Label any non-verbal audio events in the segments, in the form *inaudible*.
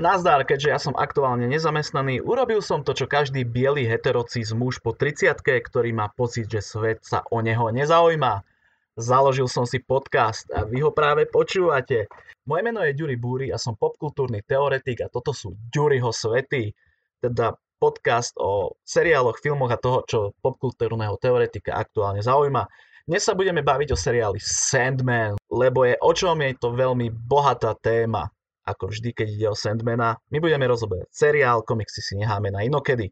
Nazdar, keďže ja som aktuálne nezamestnaný, urobil som to, čo každý biely heterocís muž po 30 ktorý má pocit, že svet sa o neho nezaujíma. Založil som si podcast a vy ho práve počúvate. Moje meno je Ďuri Búry a som popkultúrny teoretik a toto sú Ďuriho svety, teda podcast o seriáloch, filmoch a toho, čo popkultúrneho teoretika aktuálne zaujíma. Dnes sa budeme baviť o seriáli Sandman, lebo je o čom je to veľmi bohatá téma ako vždy, keď ide o Sandmana. My budeme rozoberať seriál, komiksy si necháme na inokedy.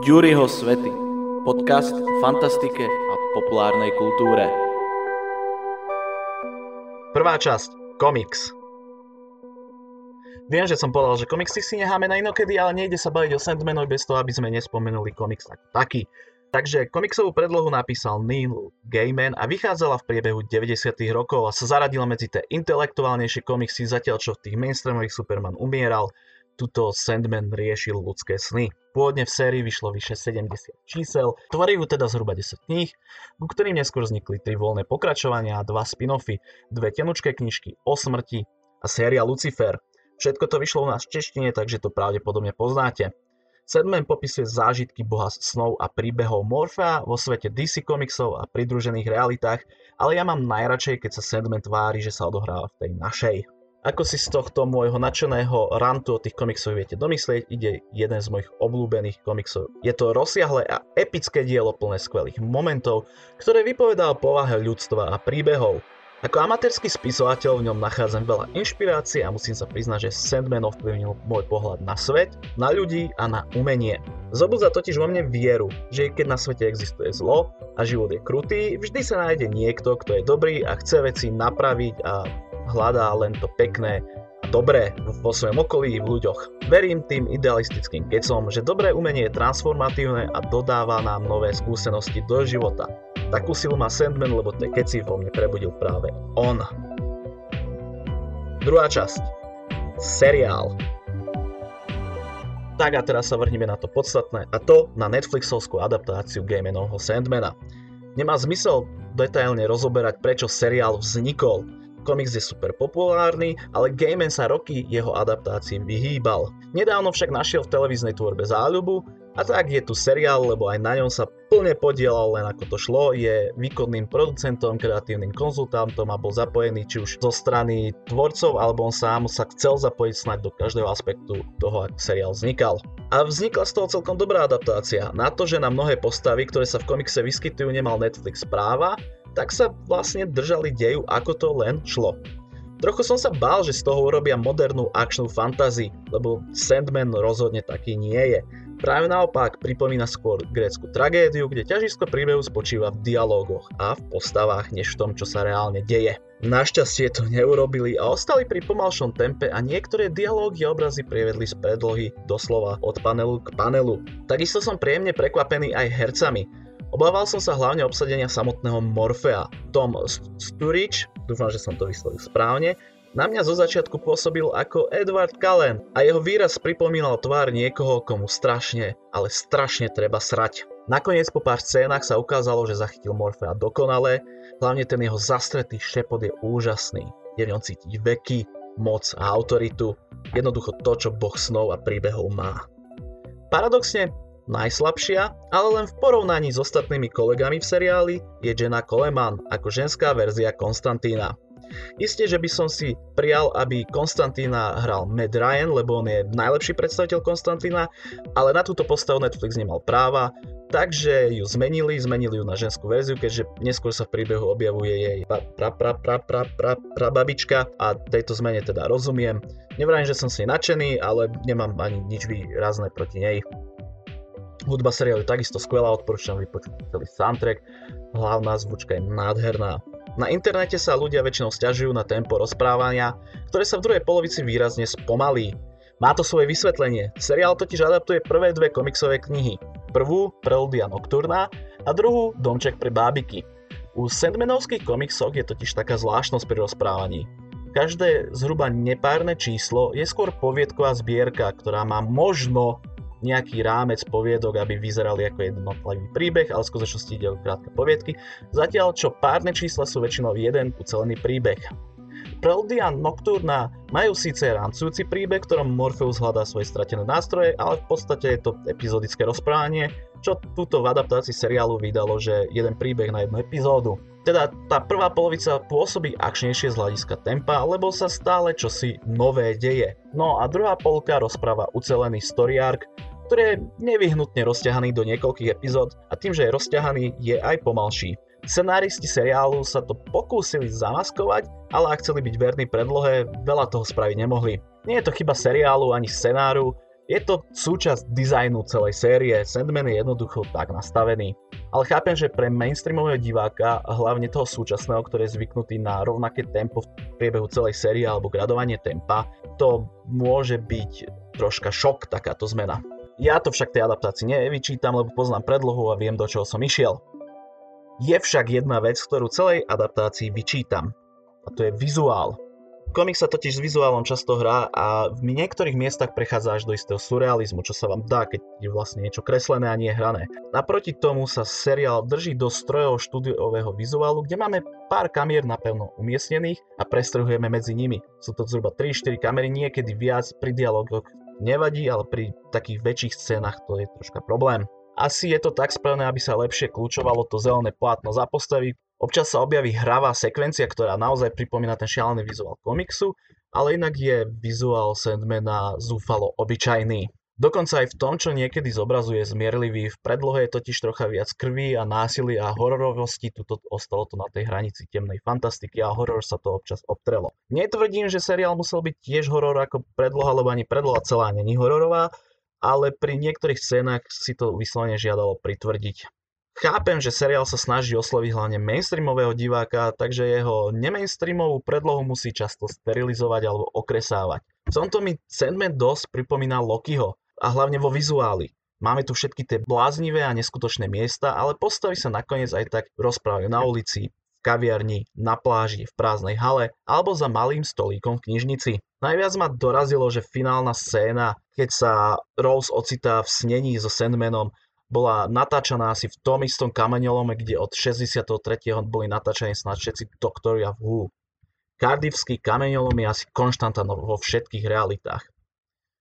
Ďuriho svety. Podcast o fantastike a populárnej kultúre. Prvá časť. Komiks. Viem, že som povedal, že komiksy si necháme na inokedy, ale nejde sa baviť o Sandmanovi bez toho, aby sme nespomenuli komiks ako taký. Takže komiksovú predlohu napísal Neil Gaiman a vychádzala v priebehu 90. rokov a sa zaradila medzi tie intelektuálnejšie komiksy, zatiaľ čo v tých mainstreamových Superman umieral, tuto Sandman riešil ľudské sny. Pôvodne v sérii vyšlo vyše 70 čísel, tvorí ju teda zhruba 10 kníh, ku ktorým neskôr vznikli tri voľné pokračovania a dva spin-offy, dve tenučké knižky o smrti a séria Lucifer. Všetko to vyšlo u nás v češtine, takže to pravdepodobne poznáte. Sandman popisuje zážitky boha snov a príbehov Morfea vo svete DC komiksov a pridružených realitách, ale ja mám najradšej, keď sa Sandman tvári, že sa odohráva v tej našej. Ako si z tohto môjho nadšeného rantu o tých komiksov viete domyslieť, ide jeden z mojich obľúbených komiksov. Je to rozsiahle a epické dielo plné skvelých momentov, ktoré vypovedá o povahe ľudstva a príbehov. Ako amatérsky spisovateľ v ňom nachádzam veľa inšpirácie a musím sa priznať, že Sandman ovplyvnil môj pohľad na svet, na ľudí a na umenie. Zobudza totiž vo mne vieru, že keď na svete existuje zlo a život je krutý, vždy sa nájde niekto, kto je dobrý a chce veci napraviť a hľadá len to pekné dobré vo svojom okolí v ľuďoch. Verím tým idealistickým kecom, že dobré umenie je transformatívne a dodáva nám nové skúsenosti do života. Takú silu má Sandman, lebo tie keci vo mne prebudil práve on. Druhá časť. Seriál. Tak a teraz sa vrhneme na to podstatné, a to na Netflixovskú adaptáciu Gaimanovho Sandmana. Nemá zmysel detailne rozoberať, prečo seriál vznikol, Komiks je super populárny, ale Gaiman sa roky jeho adaptácií vyhýbal. Nedávno však našiel v televíznej tvorbe záľubu a tak je tu seriál, lebo aj na ňom sa plne podielal len ako to šlo, je výkonným producentom, kreatívnym konzultantom a bol zapojený či už zo strany tvorcov, alebo on sám sa chcel zapojiť snať do každého aspektu toho, ako seriál vznikal. A vznikla z toho celkom dobrá adaptácia. Na to, že na mnohé postavy, ktoré sa v komikse vyskytujú, nemal Netflix práva, tak sa vlastne držali deju ako to len šlo. Trochu som sa bál, že z toho urobia modernú akčnú fantasy, lebo Sandman rozhodne taký nie je. Práve naopak pripomína skôr grécku tragédiu, kde ťažisko príbehu spočíva v dialógoch a v postavách, než v tom, čo sa reálne deje. Našťastie to neurobili a ostali pri pomalšom tempe a niektoré dialógy a obrazy prievedli z predlohy doslova od panelu k panelu. Takisto som príjemne prekvapený aj hercami. Obával som sa hlavne obsadenia samotného Morfea. Tom Sturridge, dúfam, že som to vyslovil správne, na mňa zo začiatku pôsobil ako Edward Cullen a jeho výraz pripomínal tvár niekoho, komu strašne, ale strašne treba srať. Nakoniec po pár scénach sa ukázalo, že zachytil Morfea dokonale, hlavne ten jeho zastretý šepot je úžasný. Je v ňom cítiť veky, moc a autoritu, jednoducho to, čo boh snov a príbehov má. Paradoxne, Najslabšia, ale len v porovnaní s ostatnými kolegami v seriáli, je Jenna Coleman ako ženská verzia Konstantína. Isté, že by som si prijal, aby Konstantína hral Matt Ryan, lebo on je najlepší predstaviteľ Konstantína, ale na túto postavu Netflix nemal práva, takže ju zmenili, zmenili ju na ženskú verziu, keďže neskôr sa v príbehu objavuje jej pra, pra, pra, pra, pra, pra, pra babička a tejto zmene teda rozumiem. Nevrajím, že som si nadšený, ale nemám ani nič výrazné proti nej. Hudba seriálu je takisto skvelá, odporúčam vypočuť celý soundtrack, hlavná zvučka je nádherná. Na internete sa ľudia väčšinou stiažujú na tempo rozprávania, ktoré sa v druhej polovici výrazne spomalí. Má to svoje vysvetlenie. Seriál totiž adaptuje prvé dve komiksové knihy. Prvú Preludia Nocturna a druhú Domček pre bábiky. U Sandmanovských komiksoch je totiž taká zvláštnosť pri rozprávaní. Každé zhruba nepárne číslo je skôr poviedková zbierka, ktorá má možno nejaký rámec poviedok, aby vyzerali ako jednotlivý príbeh, ale v skutočnosti ide o krátke poviedky, zatiaľ čo párne čísla sú väčšinou jeden ucelený príbeh. Preludia Nocturna majú síce rancujúci príbeh, ktorom Morpheus hľadá svoje stratené nástroje, ale v podstate je to epizodické rozprávanie, čo túto v adaptácii seriálu vydalo, že jeden príbeh na jednu epizódu. Teda tá prvá polovica pôsobí akčnejšie z hľadiska tempa, lebo sa stále čosi nové deje. No a druhá polka rozpráva ucelený story arc, ktorý je nevyhnutne rozťahaný do niekoľkých epizód a tým, že je rozťahaný, je aj pomalší. Scenáristi seriálu sa to pokúsili zamaskovať, ale ak chceli byť verní predlohe, veľa toho spraviť nemohli. Nie je to chyba seriálu ani scenáru, je to súčasť dizajnu celej série, Sandman je jednoducho tak nastavený. Ale chápem, že pre mainstreamového diváka, hlavne toho súčasného, ktorý je zvyknutý na rovnaké tempo v priebehu celej série alebo gradovanie tempa, to môže byť troška šok takáto zmena. Ja to však tej adaptácii nevyčítam, lebo poznám predlohu a viem, do čoho som išiel. Je však jedna vec, ktorú celej adaptácii vyčítam. A to je vizuál. Komik sa totiž s vizuálom často hrá a v niektorých miestach prechádza až do istého surrealizmu, čo sa vám dá, keď je vlastne niečo kreslené a nie hrané. Naproti tomu sa seriál drží do strojov štúdiového vizuálu, kde máme pár kamier napevno umiestnených a prestrhujeme medzi nimi. Sú to zhruba 3-4 kamery, niekedy viac, pri dialogoch nevadí, ale pri takých väčších scénach to je troška problém. Asi je to tak spravené, aby sa lepšie kľúčovalo to zelené plátno za postavy. Občas sa objaví hravá sekvencia, ktorá naozaj pripomína ten šialený vizuál komiksu, ale inak je vizuál Sandmana zúfalo obyčajný. Dokonca aj v tom, čo niekedy zobrazuje zmierlivý, v predlohe je totiž trocha viac krvi a násilia a hororovosti, tuto ostalo to na tej hranici temnej fantastiky a horor sa to občas obtrelo. Netvrdím, že seriál musel byť tiež horor ako predloha, lebo ani predloha celá není hororová, ale pri niektorých scénach si to vyslovene žiadalo pritvrdiť. Chápem, že seriál sa snaží osloviť hlavne mainstreamového diváka, takže jeho nemainstreamovú predlohu musí často sterilizovať alebo okresávať. V tomto mi Sandman dosť pripomína Lokiho, a hlavne vo vizuáli. Máme tu všetky tie bláznivé a neskutočné miesta, ale postavy sa nakoniec aj tak rozprávajú na ulici, v kaviarni, na pláži, v prázdnej hale alebo za malým stolíkom v knižnici. Najviac ma dorazilo, že finálna scéna, keď sa Rose ocitá v snení so Sandmanom, bola natáčaná asi v tom istom kameňolome, kde od 63. boli natáčaní snad všetci doktoria v Who. Cardiffský kameňolom je asi konštanta vo všetkých realitách.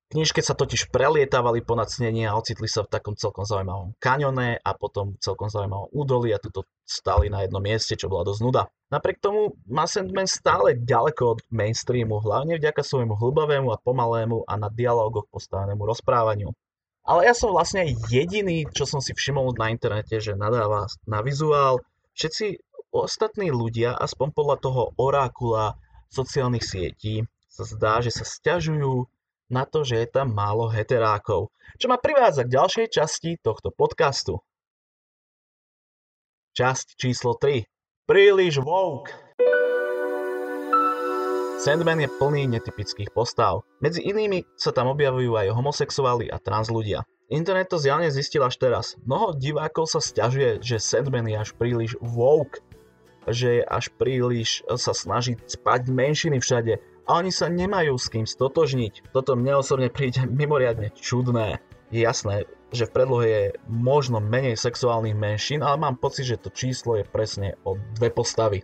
Knižke sa totiž prelietávali po snenie a ocitli sa v takom celkom zaujímavom kaňone a potom celkom zaujímavom údolí a tuto stali na jednom mieste, čo bola dosť nuda. Napriek tomu má Sandman stále ďaleko od mainstreamu, hlavne vďaka svojmu hlbavému a pomalému a na dialógoch postavenému rozprávaniu. Ale ja som vlastne jediný, čo som si všimol na internete, že nadáva na vizuál. Všetci ostatní ľudia, aspoň podľa toho orákula sociálnych sietí, sa zdá, že sa stiažujú na to, že je tam málo heterákov, čo ma privádza k ďalšej časti tohto podcastu. Časť číslo 3. Príliš woke. Sandman je plný netypických postav. Medzi inými sa tam objavujú aj homosexuáli a trans ľudia. Internet to zjavne zistil až teraz. Mnoho divákov sa stiažuje, že Sandman je až príliš woke, že je až príliš sa snaží spať menšiny všade a oni sa nemajú s kým stotožniť. Toto mne osobne príde *laughs* mimoriadne čudné. Je jasné, že v predlohe je možno menej sexuálnych menšín, ale mám pocit, že to číslo je presne o dve postavy.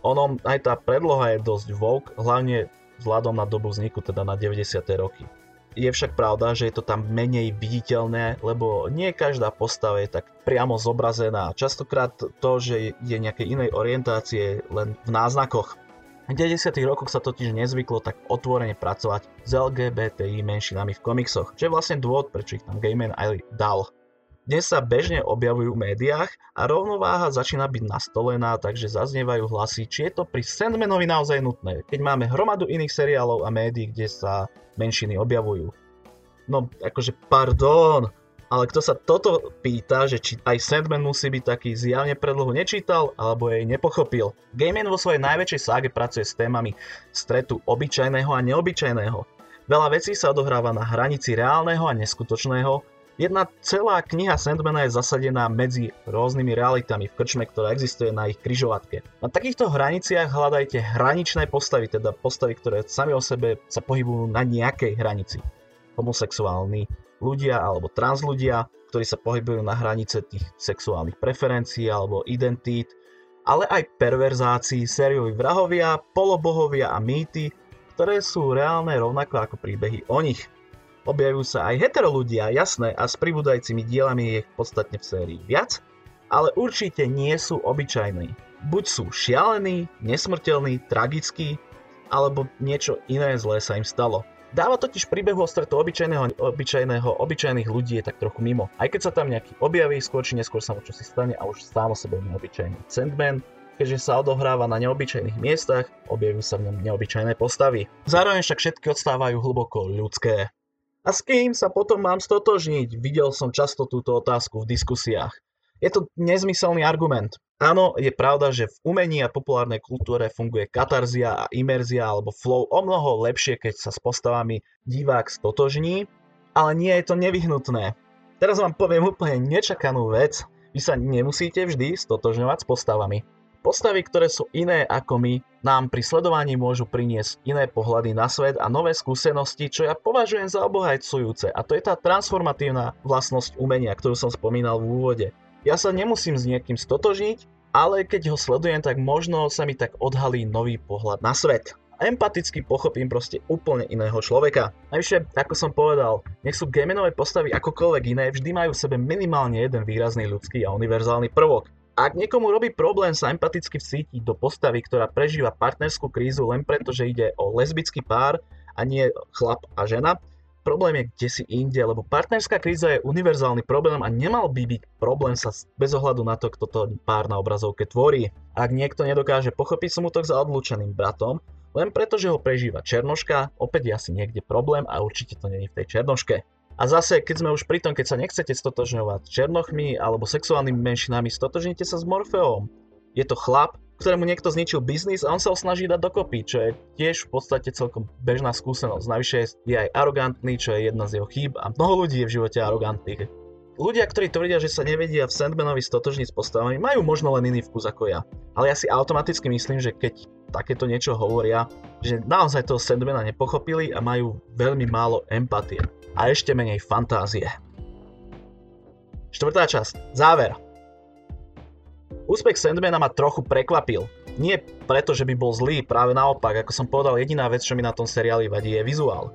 Ono, aj tá predloha je dosť woke, hlavne vzhľadom na dobu vzniku, teda na 90. roky. Je však pravda, že je to tam menej viditeľné, lebo nie každá postava je tak priamo zobrazená. Častokrát to, že je nejakej inej orientácie len v náznakoch. V 90. rokoch sa totiž nezvyklo tak otvorene pracovať s LGBTI menšinami v komiksoch, čo je vlastne dôvod, prečo ich tam Gaiman aj dal. Dnes sa bežne objavujú v médiách a rovnováha začína byť nastolená, takže zaznievajú hlasy, či je to pri Sandmanovi naozaj nutné, keď máme hromadu iných seriálov a médií, kde sa menšiny objavujú. No, akože pardon, ale kto sa toto pýta, že či aj Sandman musí byť taký zjavne predlohu nečítal alebo jej nepochopil. Gaiman vo svojej najväčšej ságe pracuje s témami stretu obyčajného a neobyčajného. Veľa vecí sa odohráva na hranici reálneho a neskutočného. Jedna celá kniha Sandmana je zasadená medzi rôznymi realitami v krčme, ktorá existuje na ich kryžovatke. Na takýchto hraniciach hľadajte hraničné postavy, teda postavy, ktoré sami o sebe sa pohybujú na nejakej hranici. Homosexuálny, ľudia alebo trans ľudia, ktorí sa pohybujú na hranice tých sexuálnych preferencií alebo identít, ale aj perverzácii, sérioví vrahovia, polobohovia a mýty, ktoré sú reálne rovnako ako príbehy o nich. Objavujú sa aj hetero ľudia, jasné, a s pribúdajcimi dielami je ich podstatne v sérii viac, ale určite nie sú obyčajní. Buď sú šialení, nesmrteľní, tragickí, alebo niečo iné zlé sa im stalo. Dáva totiž príbehu o stretu obyčajného, obyčajného, obyčajných ľudí je tak trochu mimo. Aj keď sa tam nejaký objaví, skôr či neskôr sa mu čo si stane a už sám o sebe neobyčajný. Sandman, keďže sa odohráva na neobyčajných miestach, objavujú sa v ňom neobyčajné postavy. Zároveň však všetky odstávajú hlboko ľudské. A s kým sa potom mám stotožniť? Videl som často túto otázku v diskusiách. Je to nezmyselný argument. Áno, je pravda, že v umení a populárnej kultúre funguje katarzia a imerzia alebo flow o mnoho lepšie, keď sa s postavami divák stotožní, ale nie je to nevyhnutné. Teraz vám poviem úplne nečakanú vec. Vy sa nemusíte vždy stotožňovať s postavami. Postavy, ktoré sú iné ako my, nám pri sledovaní môžu priniesť iné pohľady na svet a nové skúsenosti, čo ja považujem za obohajcujúce. A to je tá transformatívna vlastnosť umenia, ktorú som spomínal v úvode. Ja sa nemusím s niekým stotožniť, ale keď ho sledujem, tak možno sa mi tak odhalí nový pohľad na svet. Empaticky pochopím proste úplne iného človeka. Najvyššie, ako som povedal, nech sú gaminové postavy akokoľvek iné, vždy majú v sebe minimálne jeden výrazný ľudský a univerzálny prvok. Ak niekomu robí problém sa empaticky vcítiť do postavy, ktorá prežíva partnerskú krízu len preto, že ide o lesbický pár a nie chlap a žena, problém je kde si inde, lebo partnerská kríza je univerzálny problém a nemal by byť problém sa bez ohľadu na to, kto to pár na obrazovke tvorí. Ak niekto nedokáže pochopiť smutok za odlúčeným bratom, len preto, že ho prežíva černoška, opäť je asi niekde problém a určite to není v tej černoške. A zase, keď sme už pri tom, keď sa nechcete stotožňovať s černochmi alebo sexuálnymi menšinami, stotožnite sa s Morfeom. Je to chlap, ktorému niekto zničil biznis a on sa ho snaží dať dokopy, čo je tiež v podstate celkom bežná skúsenosť. Navyše je aj arogantný, čo je jedna z jeho chýb a mnoho ľudí je v živote arogantných. Ľudia, ktorí tvrdia, že sa nevedia v Sandmanovi stotožniť s postavami, majú možno len iný vkus ako ja. Ale ja si automaticky myslím, že keď takéto niečo hovoria, že naozaj toho Sandmana nepochopili a majú veľmi málo empatie. A ešte menej fantázie. Štvrtá časť. Záver. Úspech Sandmana ma trochu prekvapil. Nie preto, že by bol zlý, práve naopak, ako som povedal, jediná vec, čo mi na tom seriáli vadí, je vizuál.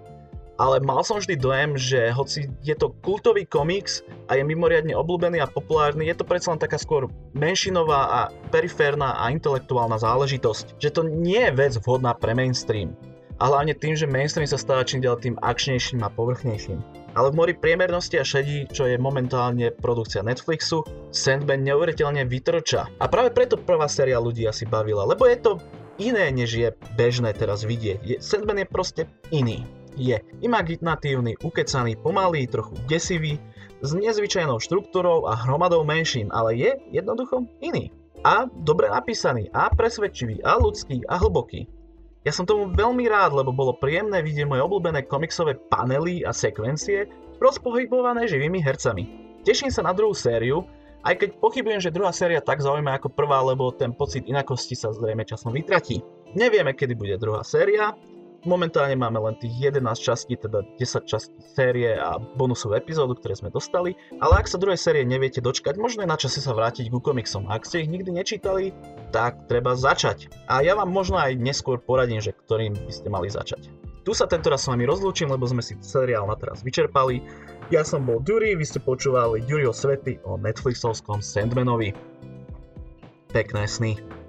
Ale mal som vždy dojem, že hoci je to kultový komiks a je mimoriadne obľúbený a populárny, je to predsa len taká skôr menšinová a periférna a intelektuálna záležitosť. Že to nie je vec vhodná pre mainstream. A hlavne tým, že mainstream sa stáva čím ďalej tým akčnejším a povrchnejším ale v mori priemernosti a šedí, čo je momentálne produkcia Netflixu, Sandman neuveriteľne vytrča. A práve preto prvá séria ľudí asi bavila, lebo je to iné, než je bežné teraz vidieť. Je, Sandman je proste iný. Je imaginatívny, ukecaný, pomalý, trochu desivý, s nezvyčajnou štruktúrou a hromadou menšín, ale je jednoducho iný. A dobre napísaný, a presvedčivý, a ľudský, a hlboký. Ja som tomu veľmi rád, lebo bolo príjemné vidieť moje obľúbené komiksové panely a sekvencie rozpohybované živými hercami. Teším sa na druhú sériu, aj keď pochybujem, že druhá séria tak zaujíma ako prvá, lebo ten pocit inakosti sa zrejme časom vytratí. Nevieme, kedy bude druhá séria, Momentálne máme len tých 11 častí, teda 10 častí série a bonusovú epizódu, ktoré sme dostali, ale ak sa druhej série neviete dočkať, možno je na čase sa vrátiť ku komiksom. Ak ste ich nikdy nečítali, tak treba začať. A ja vám možno aj neskôr poradím, že ktorým by ste mali začať. Tu sa tento raz s vami rozlúčim, lebo sme si seriál na teraz vyčerpali. Ja som bol Dury, vy ste počúvali Duryho svety o Netflixovskom Sandmanovi. Pekné sny.